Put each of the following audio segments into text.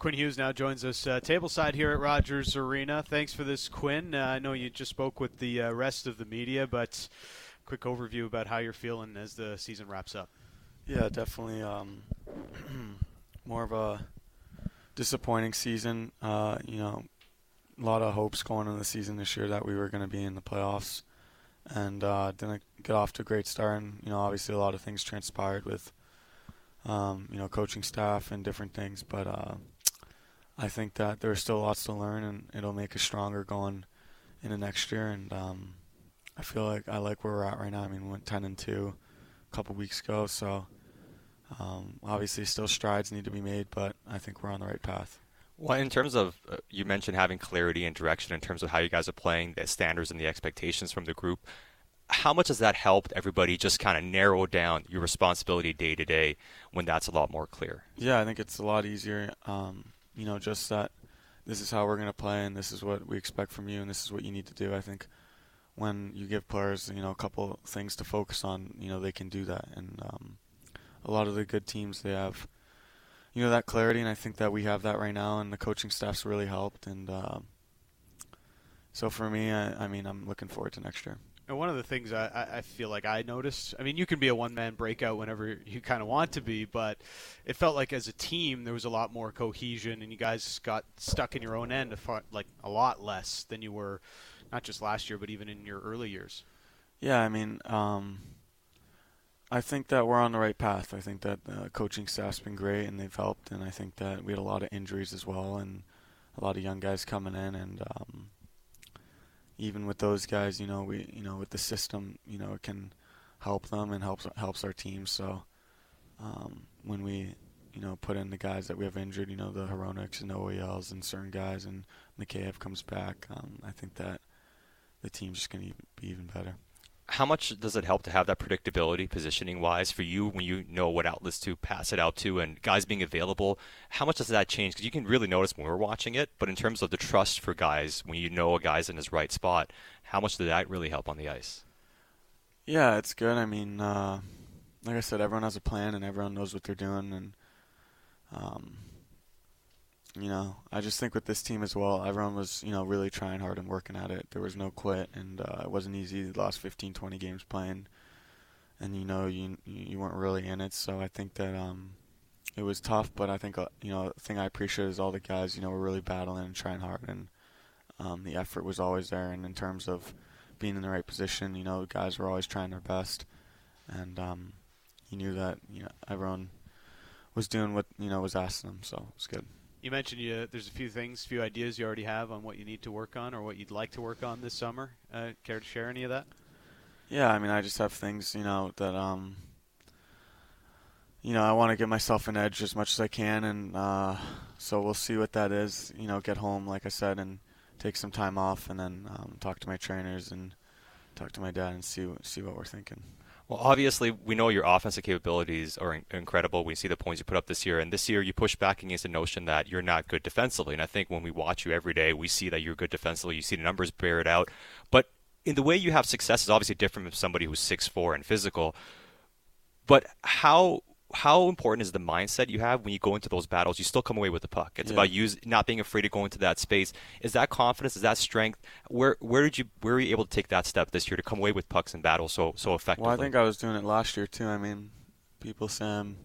Quinn Hughes now joins us uh, tableside here at Rogers Arena. Thanks for this, Quinn. Uh, I know you just spoke with the uh, rest of the media, but quick overview about how you're feeling as the season wraps up. Yeah, definitely um, more of a disappointing season. Uh, you know, a lot of hopes going into the season this year that we were going to be in the playoffs, and uh, didn't get off to a great start. And you know, obviously a lot of things transpired with um, you know coaching staff and different things, but uh, I think that there's still lots to learn, and it'll make us stronger going into next year. And um, I feel like I like where we're at right now. I mean, we went 10 and two a couple weeks ago, so um, obviously still strides need to be made, but I think we're on the right path. Well, in terms of uh, you mentioned having clarity and direction in terms of how you guys are playing, the standards and the expectations from the group. How much has that helped everybody just kind of narrow down your responsibility day to day when that's a lot more clear? Yeah, I think it's a lot easier. Um, you know, just that this is how we're going to play and this is what we expect from you and this is what you need to do. I think when you give players, you know, a couple things to focus on, you know, they can do that. And um, a lot of the good teams, they have, you know, that clarity, and I think that we have that right now, and the coaching staff's really helped. And uh, so for me, I, I mean, I'm looking forward to next year. And one of the things I, I feel like I noticed, I mean, you can be a one man breakout whenever you kind of want to be, but it felt like as a team there was a lot more cohesion, and you guys got stuck in your own end, like a lot less than you were, not just last year, but even in your early years. Yeah, I mean, um, I think that we're on the right path. I think that the coaching staff's been great, and they've helped, and I think that we had a lot of injuries as well, and a lot of young guys coming in, and um, even with those guys, you know, we you know with the system, you know, it can help them and helps helps our team. So um, when we you know put in the guys that we have injured, you know, the Hroneks and OELs and certain guys, and Mikheyev comes back, um, I think that the team's just going to be even better how much does it help to have that predictability positioning wise for you when you know what outlets to pass it out to and guys being available? How much does that change? Because you can really notice when we're watching it, but in terms of the trust for guys, when you know a guy's in his right spot, how much did that really help on the ice? Yeah, it's good. I mean, uh, like I said, everyone has a plan and everyone knows what they're doing, and um, you know, I just think with this team as well, everyone was, you know, really trying hard and working at it. There was no quit, and uh, it wasn't easy. The last 15, 20 games playing, and you know, you you weren't really in it. So I think that um, it was tough. But I think uh, you know, the thing I appreciate is all the guys, you know, were really battling and trying hard, and um, the effort was always there. And in terms of being in the right position, you know, guys were always trying their best, and um, you knew that you know everyone was doing what you know was asking them. So it was good you mentioned you, there's a few things, a few ideas you already have on what you need to work on or what you'd like to work on this summer. Uh, care to share any of that? Yeah, I mean, I just have things, you know, that um, you know, I want to give myself an edge as much as I can, and uh, so we'll see what that is. You know, get home, like I said, and take some time off, and then um, talk to my trainers and talk to my dad and see see what we're thinking. Well, obviously, we know your offensive capabilities are in- incredible. We see the points you put up this year, and this year you push back against the notion that you're not good defensively. And I think when we watch you every day, we see that you're good defensively. You see the numbers bear it out. But in the way you have success is obviously different from somebody who's six four and physical. But how how important is the mindset you have when you go into those battles? You still come away with the puck. It's yeah. about use, not being afraid to go into that space. Is that confidence? Is that strength? Where where did you where were you able to take that step this year to come away with pucks in battles so so effectively? Well, I think I was doing it last year too. I mean, people say I'm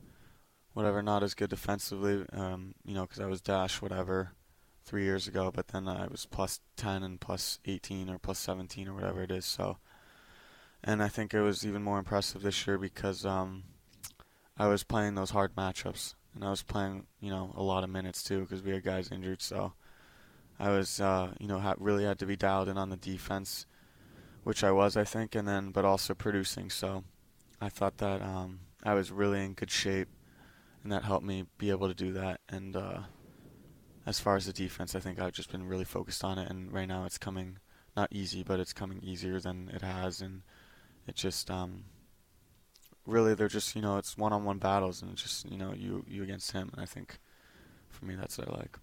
whatever not as good defensively, um, you know, because I was dash whatever three years ago, but then I was plus ten and plus eighteen or plus seventeen or whatever it is. So, and I think it was even more impressive this year because. Um, I was playing those hard matchups, and I was playing, you know, a lot of minutes too because we had guys injured. So I was, uh, you know, ha- really had to be dialed in on the defense, which I was, I think, and then but also producing. So I thought that um, I was really in good shape, and that helped me be able to do that. And uh, as far as the defense, I think I've just been really focused on it, and right now it's coming not easy, but it's coming easier than it has, and it just um, really they're just you know it's one-on-one battles and it's just you know you you against him and I think for me that's what I like.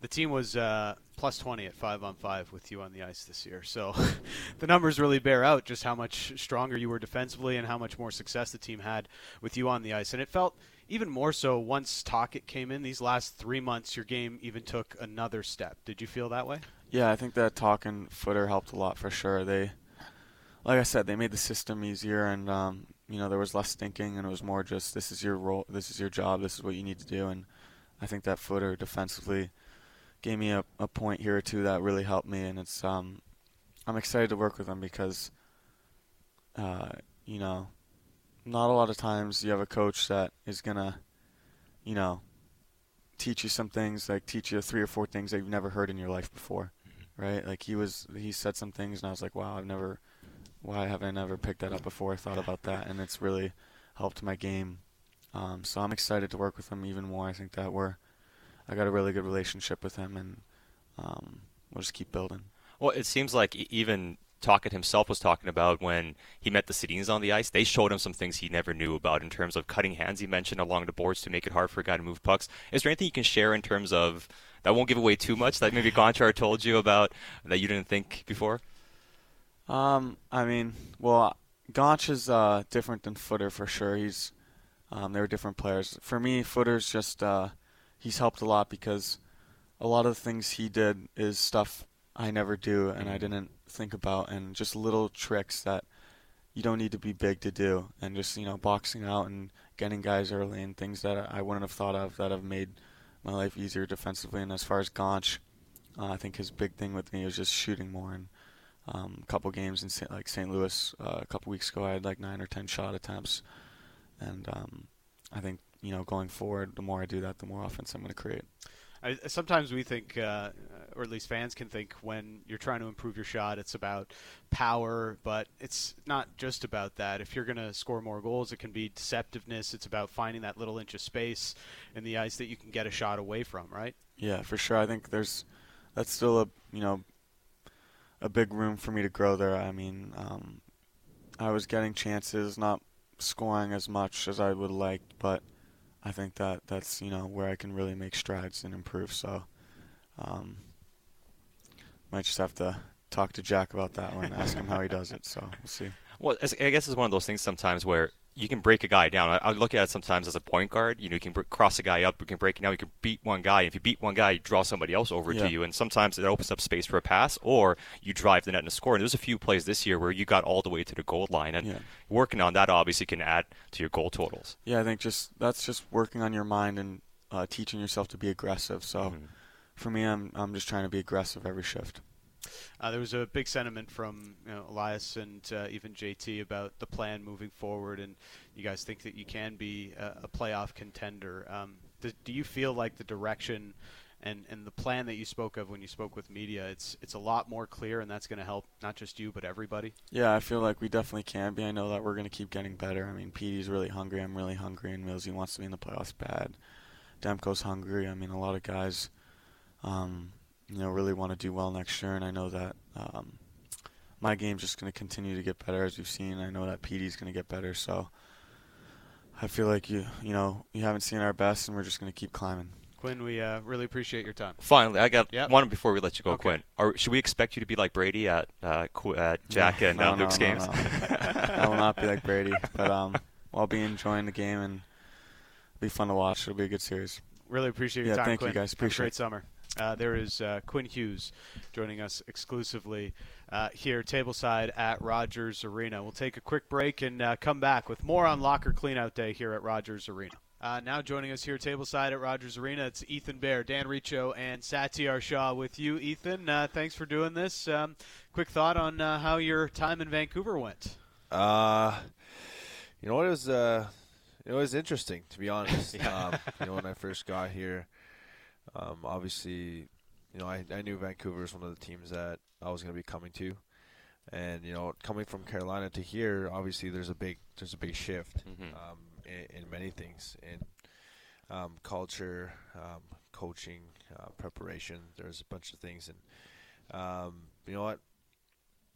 the team was uh, plus 20 at five on five with you on the ice this year. So the numbers really bear out just how much stronger you were defensively and how much more success the team had with you on the ice. And it felt even more so once Tocchet came in. These last three months, your game even took another step. Did you feel that way? Yeah, I think that Tocchet footer helped a lot for sure. They, like I said, they made the system easier, and um, you know there was less thinking, and it was more just this is your role, this is your job, this is what you need to do, and I think that footer defensively gave me a, a point here or two that really helped me, and it's um, I'm excited to work with him because, uh, you know, not a lot of times you have a coach that is gonna, you know, teach you some things like teach you three or four things that you've never heard in your life before, mm-hmm. right? Like he was he said some things and I was like, wow, I've never, why have I never picked that up before? I thought about that and it's really helped my game. Um, so I'm excited to work with him even more. I think that we're I got a really good relationship with him, and um, we'll just keep building. Well, it seems like even Tocchet himself was talking about when he met the Sedins on the ice. They showed him some things he never knew about in terms of cutting hands. He mentioned along the boards to make it hard for a guy to move pucks. Is there anything you can share in terms of that won't give away too much that maybe Gonchar told you about that you didn't think before? Um, I mean, well, Gonch is uh, different than Footer for sure. He's um, they were different players. For me, Footer's just uh, he's helped a lot because a lot of the things he did is stuff I never do and I didn't think about, and just little tricks that you don't need to be big to do, and just you know boxing out and getting guys early and things that I wouldn't have thought of that have made my life easier defensively. And as far as Gonch, uh, I think his big thing with me was just shooting more. And um, a couple games in St. like St. Louis uh, a couple weeks ago, I had like nine or ten shot attempts, and um, I think you know, going forward, the more I do that, the more offense I'm going to create. I, sometimes we think, uh, or at least fans can think, when you're trying to improve your shot, it's about power, but it's not just about that. If you're going to score more goals, it can be deceptiveness. It's about finding that little inch of space in the ice that you can get a shot away from, right? Yeah, for sure. I think there's that's still a you know a big room for me to grow there. I mean, um, I was getting chances, not scoring as much as I would like, but I think that that's you know where I can really make strides and improve. So, um, might just have to talk to Jack about that one, ask him how he does it. So we'll see. Well, I guess it's one of those things sometimes where you can break a guy down. I, I look at it sometimes as a point guard. You know, you can cross a guy up, you can break it down, you can beat one guy. If you beat one guy, you draw somebody else over yeah. to you, and sometimes it opens up space for a pass, or you drive the net and score. And there's a few plays this year where you got all the way to the goal line, and yeah. working on that obviously can add to your goal totals. Yeah, I think just that's just working on your mind and uh, teaching yourself to be aggressive. So, mm-hmm. for me, I'm I'm just trying to be aggressive every shift. Uh, there was a big sentiment from you know, Elias and uh, even JT about the plan moving forward, and you guys think that you can be a, a playoff contender. Um, do, do, you feel like the direction and, and the plan that you spoke of when you spoke with media, it's it's a lot more clear, and that's going to help not just you but everybody? Yeah, I feel like we definitely can be. I know that we're going to keep getting better. I mean, Petey's really hungry. I'm really hungry, and Millsy wants to be in the playoffs bad. Demko's hungry. I mean, a lot of guys. Um, you know, really want to do well next year, and I know that um, my game's just going to continue to get better as we've seen. I know that Petey's going to get better, so I feel like you, you know, you haven't seen our best, and we're just going to keep climbing. Quinn, we uh, really appreciate your time. Finally, I got yep. one before we let you go, okay. Quinn. Are, should we expect you to be like Brady at uh, at Jack and uh, no, Luke's no, games? No, I will not be like Brady, but um, I'll be enjoying the game and it'll be fun to watch. It'll be a good series. Really appreciate your yeah, time, thank Quinn. you guys. Appreciate Have a great summer. Uh, there is uh, Quinn Hughes joining us exclusively uh, here, tableside at Rogers Arena. We'll take a quick break and uh, come back with more on Locker Cleanout Day here at Rogers Arena. Uh, now joining us here, tableside at Rogers Arena, it's Ethan Bear, Dan Riccio, and Satiar Shah with you. Ethan, uh, thanks for doing this. Um, quick thought on how your time in Vancouver went. Uh, you know what it was. it was interesting, to be honest. um, you know, when I first got here. Um, obviously, you know, I, I knew Vancouver was one of the teams that I was going to be coming to, and you know, coming from Carolina to here, obviously there's a big there's a big shift mm-hmm. um, in, in, many things in um, culture, um, coaching, uh, preparation. There's a bunch of things, and um, you know what,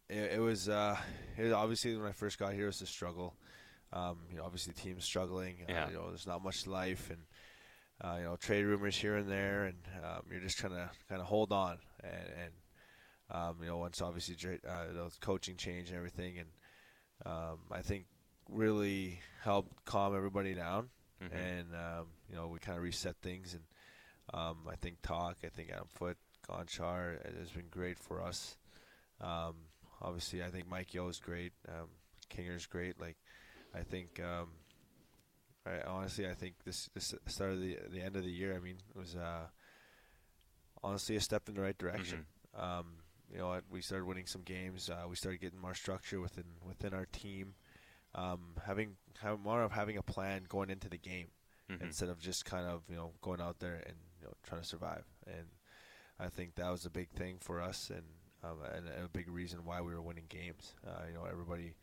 it, it was uh, it obviously when I first got here it was a struggle. Um, you know, obviously the team's struggling. Uh, yeah. Uh, you know, there's not much life and uh, you know, trade rumors here and there, and um, you're just trying to kind of hold on. And, and um, you know, once obviously uh, the coaching change and everything, and um, I think really helped calm everybody down. Mm-hmm. And um, you know, we kind of reset things, and um, I think talk, I think Adam Foote, Gonchar has been great for us. Um, obviously, I think Mike Yeo is great. Um, Kinger's great. Like, I think um, I, honestly, I think this this start of the the end of the year. I mean, it was uh, honestly a step in the right direction. Mm-hmm. Um, you know, we started winning some games. Uh, we started getting more structure within within our team. Um, having have more of having a plan going into the game mm-hmm. instead of just kind of you know going out there and you know trying to survive. And I think that was a big thing for us and um, and a big reason why we were winning games. Uh, you know, everybody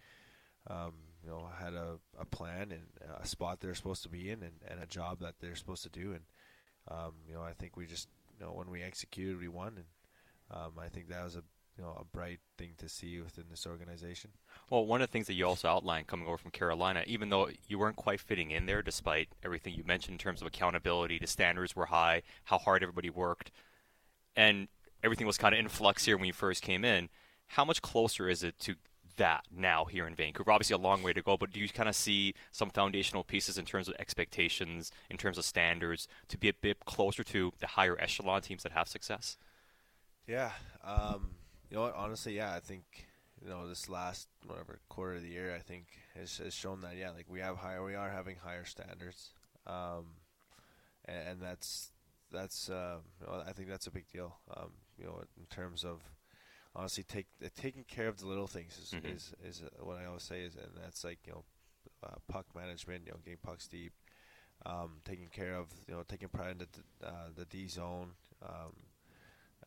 um, you know, had a, a plan and a spot they're supposed to be in and, and a job that they're supposed to do. And, um, you know, I think we just, you know, when we executed, we won. And um, I think that was a, you know, a bright thing to see within this organization. Well, one of the things that you also outlined coming over from Carolina, even though you weren't quite fitting in there, despite everything you mentioned in terms of accountability, the standards were high, how hard everybody worked, and everything was kind of in flux here when you first came in. How much closer is it to that now here in Vancouver? Obviously, a long way to go, but do you kind of see some foundational pieces in terms of expectations, in terms of standards, to be a bit closer to the higher echelon teams that have success? Yeah, um, you know what? Honestly, yeah, I think you know this last whatever quarter of the year, I think has, has shown that yeah, like we have higher, we are having higher standards, um, and, and, that's that's uh, you know, I think that's a big deal. Um, you know, in terms of honestly take uh, taking care of the little things is mm-hmm. is, is uh, what I always say is, and that's like you know uh, puck management, you know, getting pucks deep, um, taking care of you know taking pride in the uh, the D zone, um,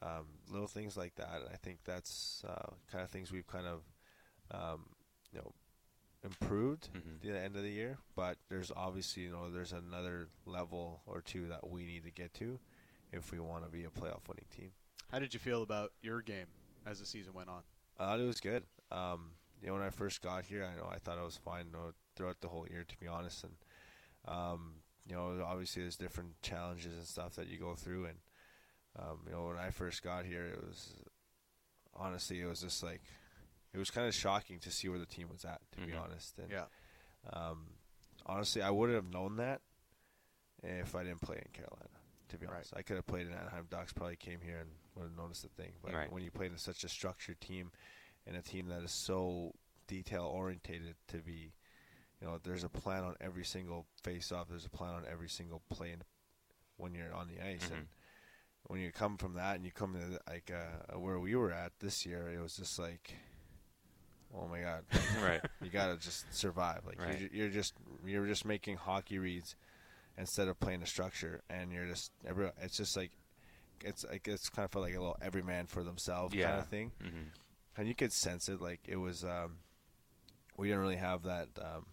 um, little things like that. I think that's uh, kind of things we've kind of um, you know improved mm-hmm. at the end of the year. But there's obviously you know there's another level or two that we need to get to if we want to be a playoff winning team. How did you feel about your game as the season went on? I thought it was good. Um, you know, when I first got here, I know I thought I was fine you know, throughout the whole year, to be honest. And um, you know, obviously there's different challenges and stuff that you go through. And um, you know, when I first got here, it was honestly it was just like it was kind of shocking to see where the team was at, to mm-hmm. be honest. And yeah. Um, honestly, I wouldn't have known that if I didn't play in Carolina. To be honest, right. I could have played in Anaheim Ducks. Probably came here and would have noticed the thing. But right. when you play in such a structured team and a team that is so detail orientated to be, you know, there's a plan on every single face off. There's a plan on every single play in, when you're on the ice. Mm-hmm. And when you come from that and you come to like uh, where we were at this year, it was just like, oh my god, right? You gotta just survive. Like right. you're, you're just you're just making hockey reads instead of playing a structure, and you're just every. It's just like it's like it's kind of felt like a little every man for themselves yeah. kind of thing, mm-hmm. and you could sense it. Like it was, um, we didn't really have that, um,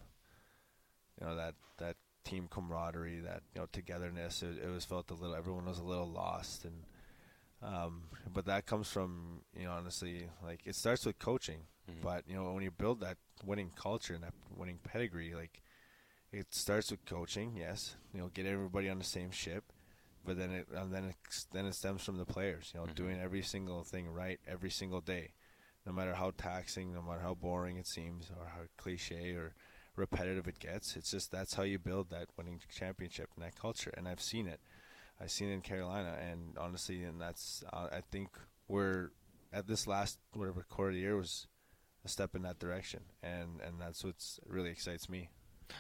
you know, that that team camaraderie, that you know togetherness. It, it was felt a little. Everyone was a little lost, and um, but that comes from you know honestly, like it starts with coaching. Mm-hmm. But you know when you build that winning culture and that winning pedigree, like it starts with coaching. Yes, you know get everybody on the same ship but then it and then it, then it stems from the players. You know, mm-hmm. doing every single thing right every single day, no matter how taxing, no matter how boring it seems, or how cliche or repetitive it gets. It's just that's how you build that winning championship and that culture. And I've seen it. I've seen it in Carolina, and honestly, and that's uh, I think we're at this last whatever quarter of the year was a step in that direction, and and that's what's really excites me.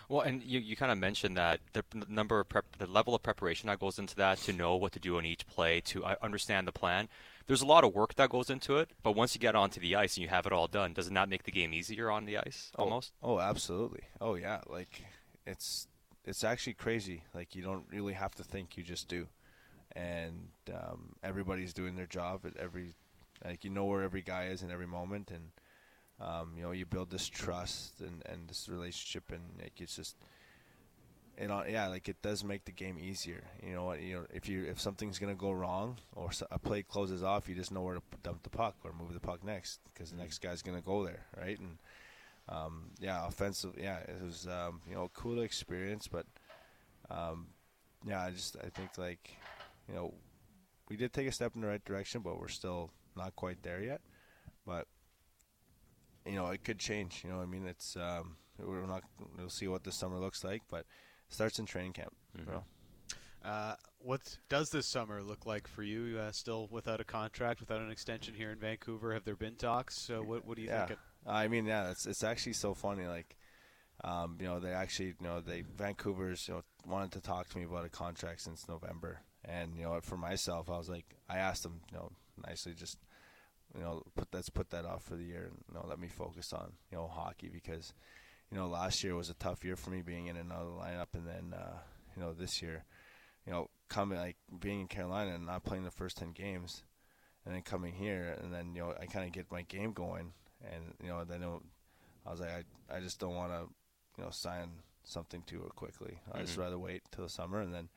Well, and you, you kind of mentioned that the number of prep, the level of preparation that goes into that to know what to do on each play, to uh, understand the plan. There's a lot of work that goes into it, but once you get onto the ice and you have it all done, does it not make the game easier on the ice oh, almost? Oh, absolutely. Oh yeah, like it's it's actually crazy. Like you don't really have to think, you just do, and um, everybody's doing their job at every like you know where every guy is in every moment and um, you know, you build this trust and, and this relationship, and like it's just, and uh, yeah, like it does make the game easier. You know, you know, if you if something's gonna go wrong or a play closes off, you just know where to dump the puck or move the puck next because the mm-hmm. next guy's gonna go there, right? And um, yeah, offensive, yeah, it was um, you know cool experience, but um, yeah, I just I think like you know we did take a step in the right direction, but we're still not quite there yet. But you know, it could change. You know, I mean, it's um, we're not. We'll see what the summer looks like, but it starts in training camp. Mhm. Bro. Uh, what does this summer look like for you? Uh, still without a contract, without an extension here in Vancouver? Have there been talks? So what, what do you Yeah. think? I mean, yeah, it's it's actually so funny. Like, um, you know, they actually, you know, they Vancouver's, you know, wanted to talk to me about a contract since November, and you know, for myself, I was like, I asked them, you know, nicely, just, you know, put let's put that off for the year, and you know, let me focus on, you know, hockey because, you know, last year was a tough year for me being in another lineup, and then, uh, you know, this year, you know, coming like being in Carolina and not playing the first ten games, and then coming here, and then you know, I kind of get my game going and you know then it, I was like I I just don't want to you know sign something too quickly. I just rather wait till the summer and then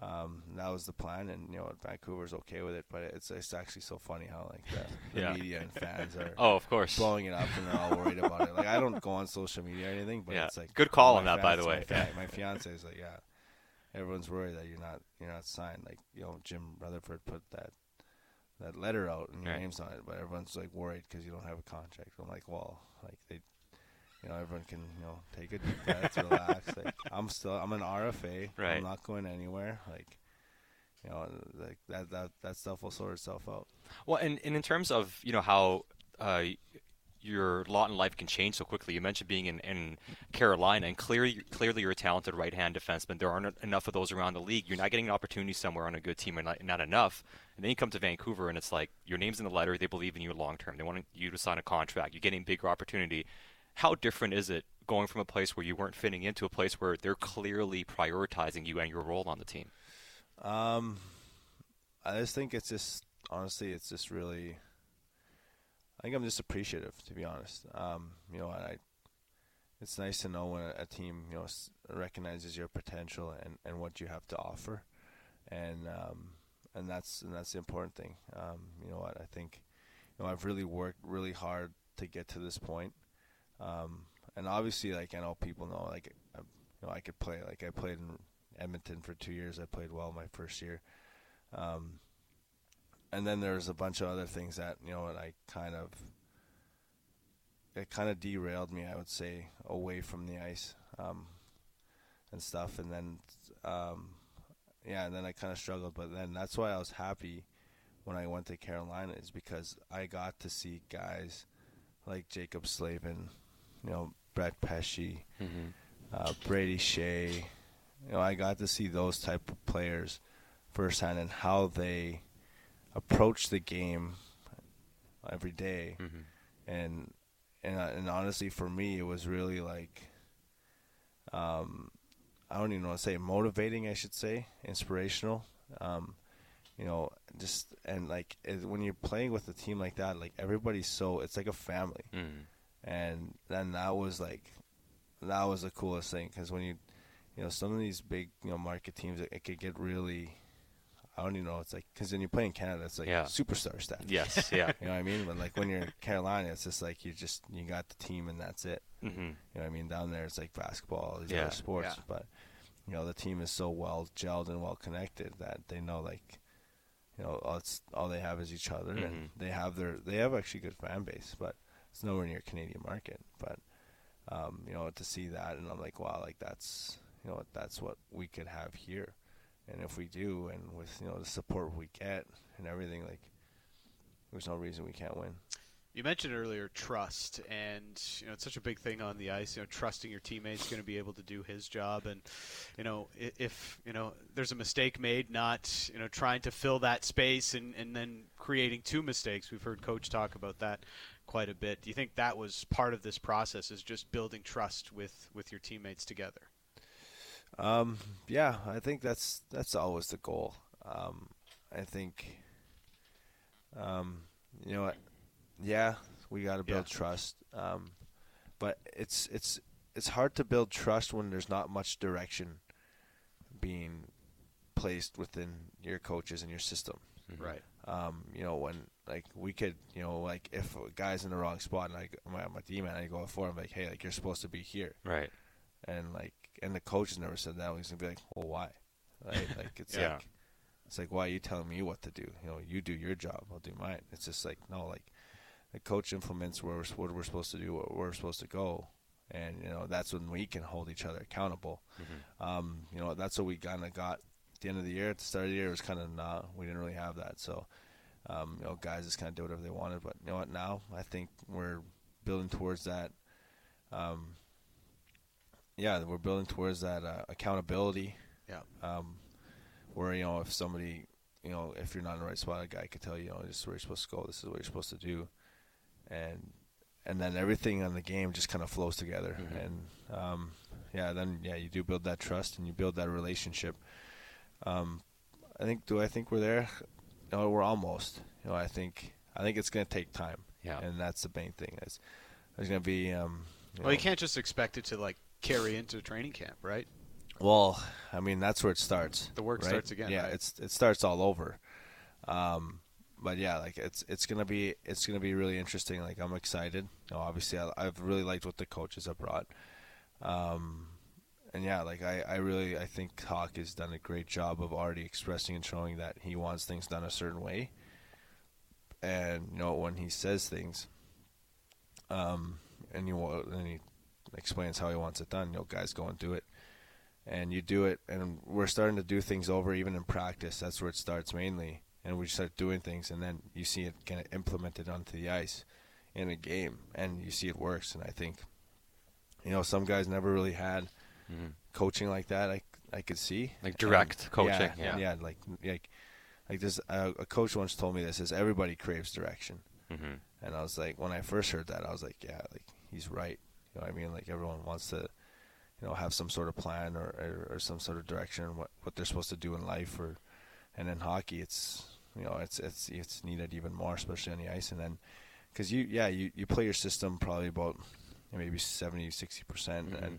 um, that was the plan and you know Vancouver's okay with it, but it's it's actually so funny how like the, the Yeah. media and fans are Oh, of course. blowing it up and they're all worried about it. Like I don't go on social media or anything, but Yeah. it's like Good call on that, by the way. My, fa- my fiance is like, yeah, everyone's worried that you're not you're not signed. Like you know Jim Rutherford put that that letter out and your Right. name's on it, but everyone's like worried because you don't have a contract. I'm like, well, like they, you know, everyone can you know take a deep breath, relax. Like I'm still I'm an RFA. Right. I'm not going anywhere. Like. You know, like that, that that stuff will sort itself out. Well, and, and in terms of you know how uh, your lot in life can change so quickly, you mentioned being in, in Carolina, and clearly clearly you're a talented right hand defenseman. There aren't enough of those around the league. You're not getting an opportunity somewhere on a good team, and not, not enough. And then you come to Vancouver, and it's like your name's in the letter. They believe in you long term. They want you to sign a contract. You're getting bigger opportunity. How different is it going from a place where you weren't fitting into a place where they're clearly prioritizing you and your role on the team? Um, I just think it's just honestly, it's just really. I think I'm just appreciative, to be honest. Um, you know, I. It's nice to know when a, team, you know, recognizes your potential and, and what you have to offer, and um, and that's and that's the important thing. Um, you know what I think, you know, I've really worked really hard to get to this point, um, and obviously, like I know people know, like I, you know, I could play. Like I played in Edmonton for two years. I played well my first year. Um, and then there's a bunch of other things that you know, and I kind of it kind of derailed me. I would say away from the ice um, and stuff. And then um, yeah, and then I kind of struggled. But then that's why I was happy when I went to Carolina is because I got to see guys like Jaccob Slavin, you know, Brett Pesce, Mm-hmm. uh, Brady Skjei. You know, I got to see those type of players firsthand and how they approach the game every day. Mm-hmm. And and uh, and honestly, for me, it was really like, um, I don't even want to say, motivating. I should say, inspirational. Um, you know, just and like it, when you're playing with a team like that, like everybody's so it's like a family Mm-hmm. And then that was like that was the coolest thing because when you you know some of these big you know market teams it, it could get really I don't even know it's like because when you play in Canada it's like Yeah. superstar stuff Yes. Yeah. you know what I mean but like when you're in Carolina it's just like you just you got the team and that's it mm-hmm. you know what I mean down there it's like basketball all these Yeah. other sports Yeah. but you know the team is so well gelled and well connected that they know like you know all it's all they have is each other Mhm. and they have their they have actually good fan base but it's nowhere near Canadian market but um, you know to see that and I'm like wow like that's you know that's what we could have here and if we do and with you know the support we get and everything like there's no reason we can't win You mentioned earlier trust, and you know it's such a big thing on the ice. You know, trusting your teammates going to be able to do his job, and you know if you know there's a mistake made, not you know trying to fill that space and and then creating two mistakes. We've heard coach talk about that quite a bit. Do you think that was part of this process? Is just building trust with with your teammates together? Um, yeah, I think that's that's always the goal. Um, I think, um, you know what? Yeah, we got to build Yeah. trust. Um, but it's it's it's hard to build trust when there's not much direction being placed within your coaches and your system. Mm-hmm. Right. Um, you know, when like we could, you know, like if a guy's in the wrong spot and I, my my D man, I go for him like, hey, like you're supposed to be here Right. and like and the coach has never said that. He's gonna be like, well, why? right? Like it's Yeah. like it's like why are you telling me what to do? You know, you do your job, I'll do mine. It's just like no, like the coach implements where we're, what we're supposed to do, where we're supposed to go, and you know that's when we can hold each other accountable. Um, you know, that's what we kind of got at the end of the year. At the start of the year, it was kind of not. we didn't really have that. So, um, you know, guys just kind of did whatever they wanted. But you know what? Now I think we're building towards that. Um, yeah, we're building towards that uh, accountability. Yeah. Um, where you know if somebody, you know, if you're not in the right spot, a guy could tell you, you know, this is where you're supposed to go. This is what you're supposed to do, and and then everything on the game just kind of flows together. Mhm. And um, yeah, then yeah, you do build that trust and you build that relationship. Um, I think. Do I think we're there? No, we're almost. You know, I think. I think it's going to take time. Yeah. And that's the main thing. Is there's going to be. Um, you Well, you can't just expect it to like carry into training camp, right? Well, I mean that's where it starts. The work right? starts again, Yeah, right? it's it starts all over. Um, but yeah, like it's it's gonna be it's gonna be really interesting. Like I'm excited. You know, obviously, I, I've really liked what the coaches have brought. Um, and yeah, like I, I really I think Hawk has done a great job of already expressing and showing that he wants things done a certain way. And you know when he says things, um, and you and he explains how he wants it done. You know, guys go and do it and you do it and we're starting to do things over even in practice that's where it starts mainly and we start doing things and then you see it kind of implemented onto the ice in a game and you see it works and i think you know some guys never really had Mhm. coaching like that i, I could see Like direct And- coaching, yeah, yeah. yeah like like like this uh, a coach once told me this is everybody craves direction hmm and I was like, when I first heard that, I was like, yeah, like he's right. You know what I mean? Like everyone wants to, you know, have some sort of plan or, or, or some sort of direction what what they're supposed to do in life. Or and in hockey, it's you know, it's it's it's needed even more, especially on the ice. And then because you yeah you you play your system probably about maybe 70 60 percent, Mhm. and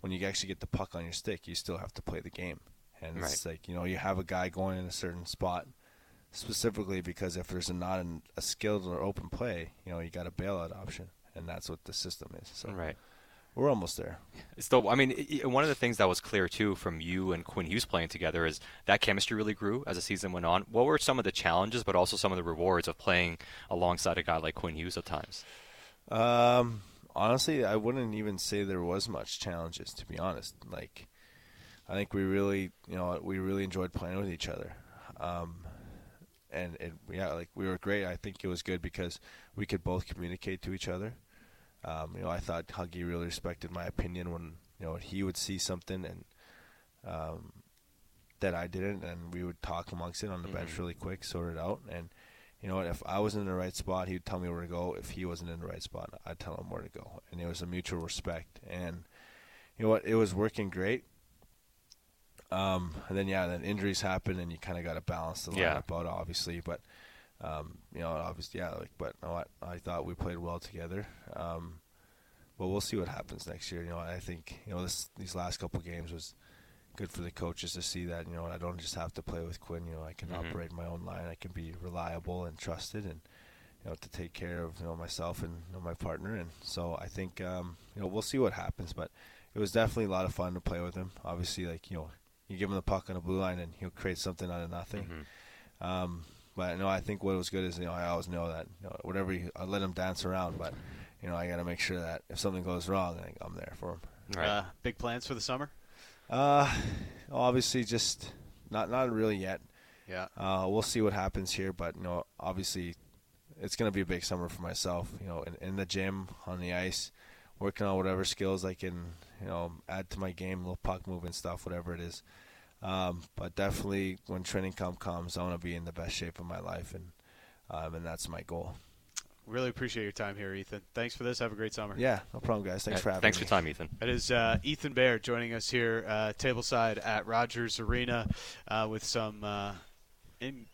when you actually get the puck on your stick, you still have to play the game. And it's like you know you have a guy going in a certain spot specifically because if there's a not an, a skilled or open play, you know, you got a bailout option, and that's what the system is. So Right. we're almost there. Still, I mean, i- i- one of the things that was clear too from you and Quinn Hughes playing together is that chemistry really grew as the season went on. What were some of the challenges, but also some of the rewards of playing alongside a guy like Quinn Hughes at times? Um, honestly, I wouldn't even say there was much challenges. To be honest, like I think we really, you know, we really enjoyed playing with each other. Um, and it, yeah, like we were great. I think it was good because we could both communicate to each other. Um, you know, I thought Huggy really respected my opinion when you know he would see something and um, that I didn't, and we would talk amongst it on the bench Mhm. really quick, sort it out. And you know, what, if I was in the right spot, he'd tell me where to go. If he wasn't in the right spot, I'd tell him where to go. And it was a mutual respect. And you know what? It was working great. Um, and then yeah, then injuries happen, and you kind of got to balance the Yeah. lineup out, obviously. But um, you know, obviously, yeah. Like, but you know what? I thought we played well together. Um, well, we'll see what happens next year. You know, I think you know this these last couple games was good for the coaches to see that you know I don't just have to play with Quinn. You know, I can Mhm. operate my own line. I can be reliable and trusted, and you know to take care of you know myself and you know, my partner. And so I think um, you know we'll see what happens. But it was definitely a lot of fun to play with him. Obviously, like you know you give him the puck on the blue line and he'll create something out of nothing. Mhm. Um, but no, I think what was good is you know I always know that you know, whatever he, I let him dance around, but you know I got to make sure that if something goes wrong, I, I'm there for him. Right. Uh, big plans for the summer? Uh, obviously, just not not really yet. Yeah. Uh, we'll see what happens here, but you know, obviously, it's going to be a big summer for myself. You know, in, in the gym, on the ice, working on whatever skills I can, you know, add to my game, little puck movement stuff, whatever it is. Um, but definitely, when training camp comes, I want to be in the best shape of my life, and um, and that's my goal. Really appreciate your time here, Ethan. Thanks for this. Have a great summer. Yeah, no problem, guys. Thanks Yeah, for having Thanks me. for your time, Ethan. That is uh, Ethan Bear joining us here, uh, tableside at Rogers Arena, uh, with some uh, in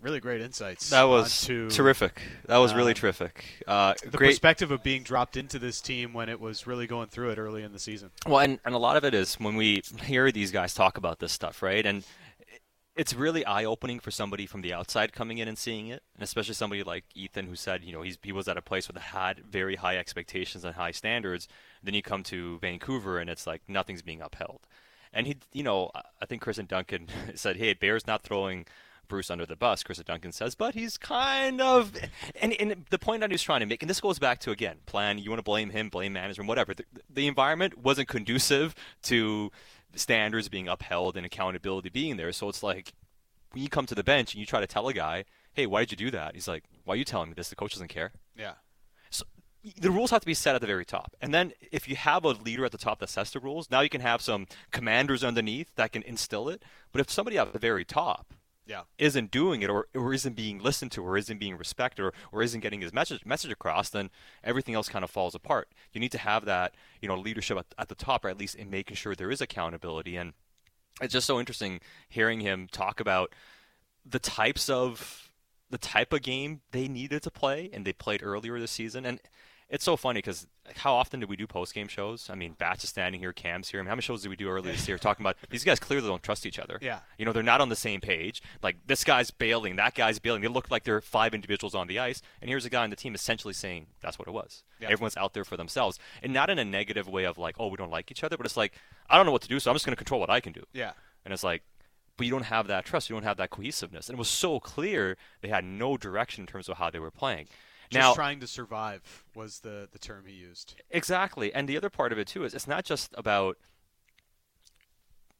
really great insights. That was onto terrific. That was really um, terrific. Uh, The great. perspective of being dropped into this team when it was really going through it early in the season. Well, and, and a lot of it is when we hear these guys talk about this stuff, right? And it's really eye opening for somebody from the outside coming in and seeing it, and especially somebody like Ethan who said, you know, he's, he was at a place they had very high expectations and high standards. Then you come to Vancouver and it's like nothing's being upheld. And he, you know, I think Chris and Duncan said, "Hey, Bear's not throwing." Bruce under the bus, Chris and Duncan says, but he's kind of. And, and the point that he was trying to make, and this goes back to, again, plan, you want to blame him, blame management, whatever. The, the environment wasn't conducive to standards being upheld and accountability being there. So it's like, when you come to the bench and you try to tell a guy, hey, why did you do that? He's like, why are you telling me this? The coach doesn't care. Yeah. So the rules have to be set at the very top. And then if you have a leader at the top that sets the rules, now you can have some commanders underneath that can instill it. But if somebody at the very top yeah. isn't doing it or, or isn't being listened to or isn't being respected or, or isn't getting his message message across, then everything else kind of falls apart. You need to have that, you know, leadership at, at the top or at least in making sure there is accountability. And it's just so interesting hearing him talk about the types of the type of game they needed to play and they played earlier this season. And it's so funny because how often do we do post game shows? I mean, Batch is standing here, Cam's here. I mean, how many shows did we do earlier this year talking about these guys clearly don't trust each other? Yeah. You know, they're not on the same page. Like this guy's bailing, that guy's bailing. They look like they're five individuals on the ice, and here's a guy on the team essentially saying that's what it was. Yeah. Everyone's out there for themselves, and not in a negative way of like, oh, we don't like each other, but it's like I don't know what to do, so I'm just going to control what I can do. Yeah. And it's like, but you don't have that trust. You don't have that cohesiveness. And it was so clear they had no direction in terms of how they were playing. Just now, trying to survive was the, the term he used. Exactly. And the other part of it, too, is it's not just about,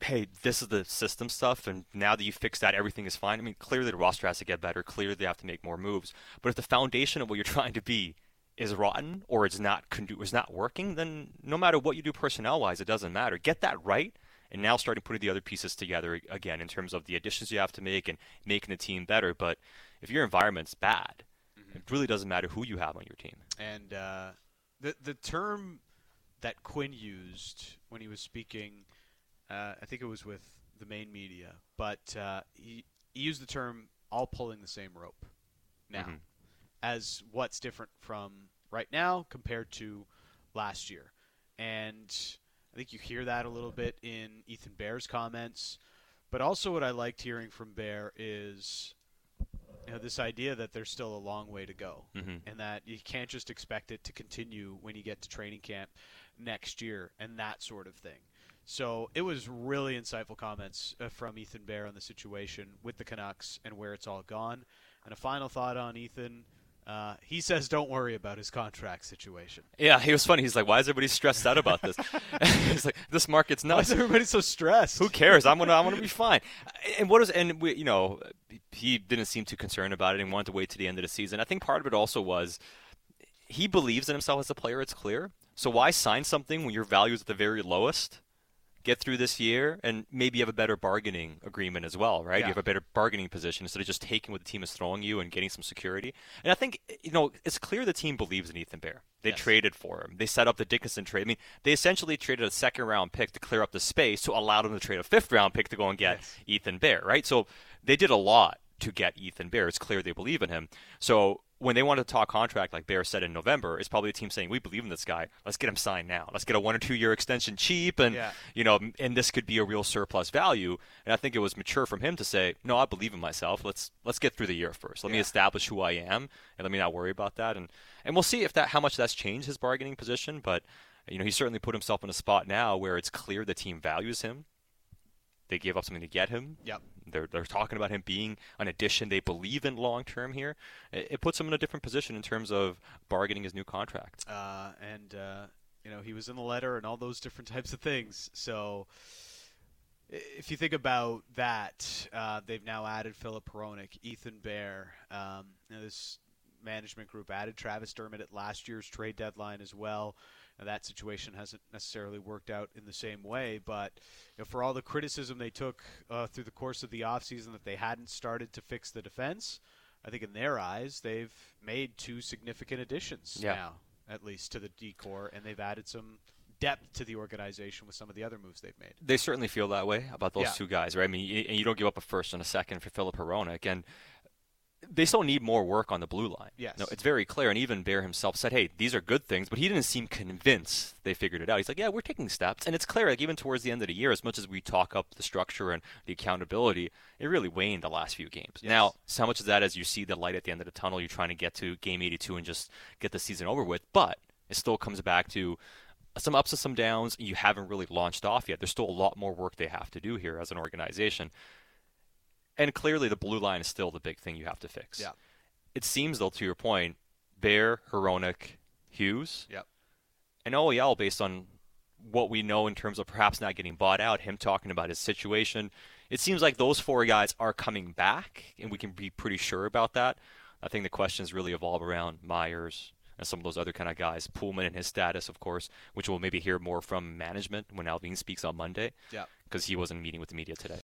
hey, this is the system stuff, and now that you fix that, everything is fine. I mean, clearly the roster has to get better. Clearly they have to make more moves. But if the foundation of what you're trying to be is rotten or it's not condu- is not working, then no matter what you do personnel wise, it doesn't matter. Get that right, and now starting putting the other pieces together again in terms of the additions you have to make and making the team better. But if your environment's bad. It really doesn't matter who you have on your team. And uh, the the term that Quinn used when he was speaking, uh, I think it was with the main media, but uh, he, he used the term "all pulling the same rope" now, mm-hmm. as what's different from right now compared to last year, and I think you hear that a little bit in Ethan Bear's comments. But also, what I liked hearing from Bear is you know, this idea that there's still a long way to go, mm-hmm. and that you can't just expect it to continue when you get to training camp next year, and that sort of thing. So it was really insightful comments uh, from Ethan Bear on the situation with the Canucks and where it's all gone. And a final thought on Ethan. Uh, he says, "Don't worry about his contract situation." Yeah, he was funny. He's like, "Why is everybody stressed out about this?" He's like, "This market's nuts. Why is everybody so stressed? Who cares? I'm gonna, I'm gonna be fine." And what is, and we, you know, he didn't seem too concerned about it and wanted to wait to the end of the season. I think part of it also was he believes in himself as a player. It's clear. So why sign something when your value is at the very lowest? Get through this year and maybe you have a better bargaining agreement as well, right? Yeah. You have a better bargaining position instead of just taking what the team is throwing you and getting some security. And I think, you know, it's clear the team believes in Ethan Bear. They yes. traded for him. They set up the Dickinson trade. I mean, they essentially traded a second round pick to clear up the space to allow them to trade a fifth round pick to go and get yes. Ethan Bear, right? So they did a lot to get Ethan Bear. It's clear they believe in him. So when they want to talk contract, like Bear said in November, it's probably a team saying, "We believe in this guy. Let's get him signed now. Let's get a one or two year extension cheap, and yeah. you know, and this could be a real surplus value." And I think it was mature from him to say, "No, I believe in myself. Let's let's get through the year first. Let yeah. me establish who I am, and let me not worry about that." And and we'll see if that how much that's changed his bargaining position, but. You know, he certainly put himself in a spot now where it's clear the team values him. They gave up something to get him. Yep. They're, they're talking about him being an addition they believe in long term here. It, it, puts him in a different position in terms of bargaining his new contract. Uh, and, uh, you know, he was in the letter and all those different types of things. So if you think about that, uh, they've now added Filip Hronek, Ethan Bear. Um, you know, this management group added Travis Dermott at last year's trade deadline as well. Now, that situation hasn't necessarily worked out in the same way, but you know, for all the criticism they took uh, through the course of the offseason that they hadn't started to fix the defense, I think in their eyes they've made two significant additions yeah. now, at least to the D corps, and they've added some depth to the organization with some of the other moves they've made. They certainly feel that way about those yeah. two guys, right? I mean, and you don't give up a first and a second for Filip Hronek, and they still need more work on the blue line. Yes. No, it's very clear. And even Bear himself said, hey, these are good things, but he didn't seem convinced they figured it out. He's like, yeah, we're taking steps. And it's clear, like, even towards the end of the year, as much as we talk up the structure and the accountability, it really waned the last few games. Yes. Now, so how much of that as you see the light at the end of the tunnel, you're trying to get to game 82 and just get the season over with, but it still comes back to some ups and some downs. You haven't really launched off yet. There's still a lot more work they have to do here as an organization. And clearly, the blue line is still the big thing you have to fix. Yeah. It seems, though, to your point, Bear, Hronek, Hughes, Yep. and OEL, based on what we know in terms of perhaps not getting bought out, him talking about his situation, it seems like those four guys are coming back, and we can be pretty sure about that. I think the questions really evolve around Myers and some of those other kind of guys, Poolman and his status, of course, which we'll maybe hear more from management when Allvin speaks on Monday, Yeah. because he wasn't meeting with the media today.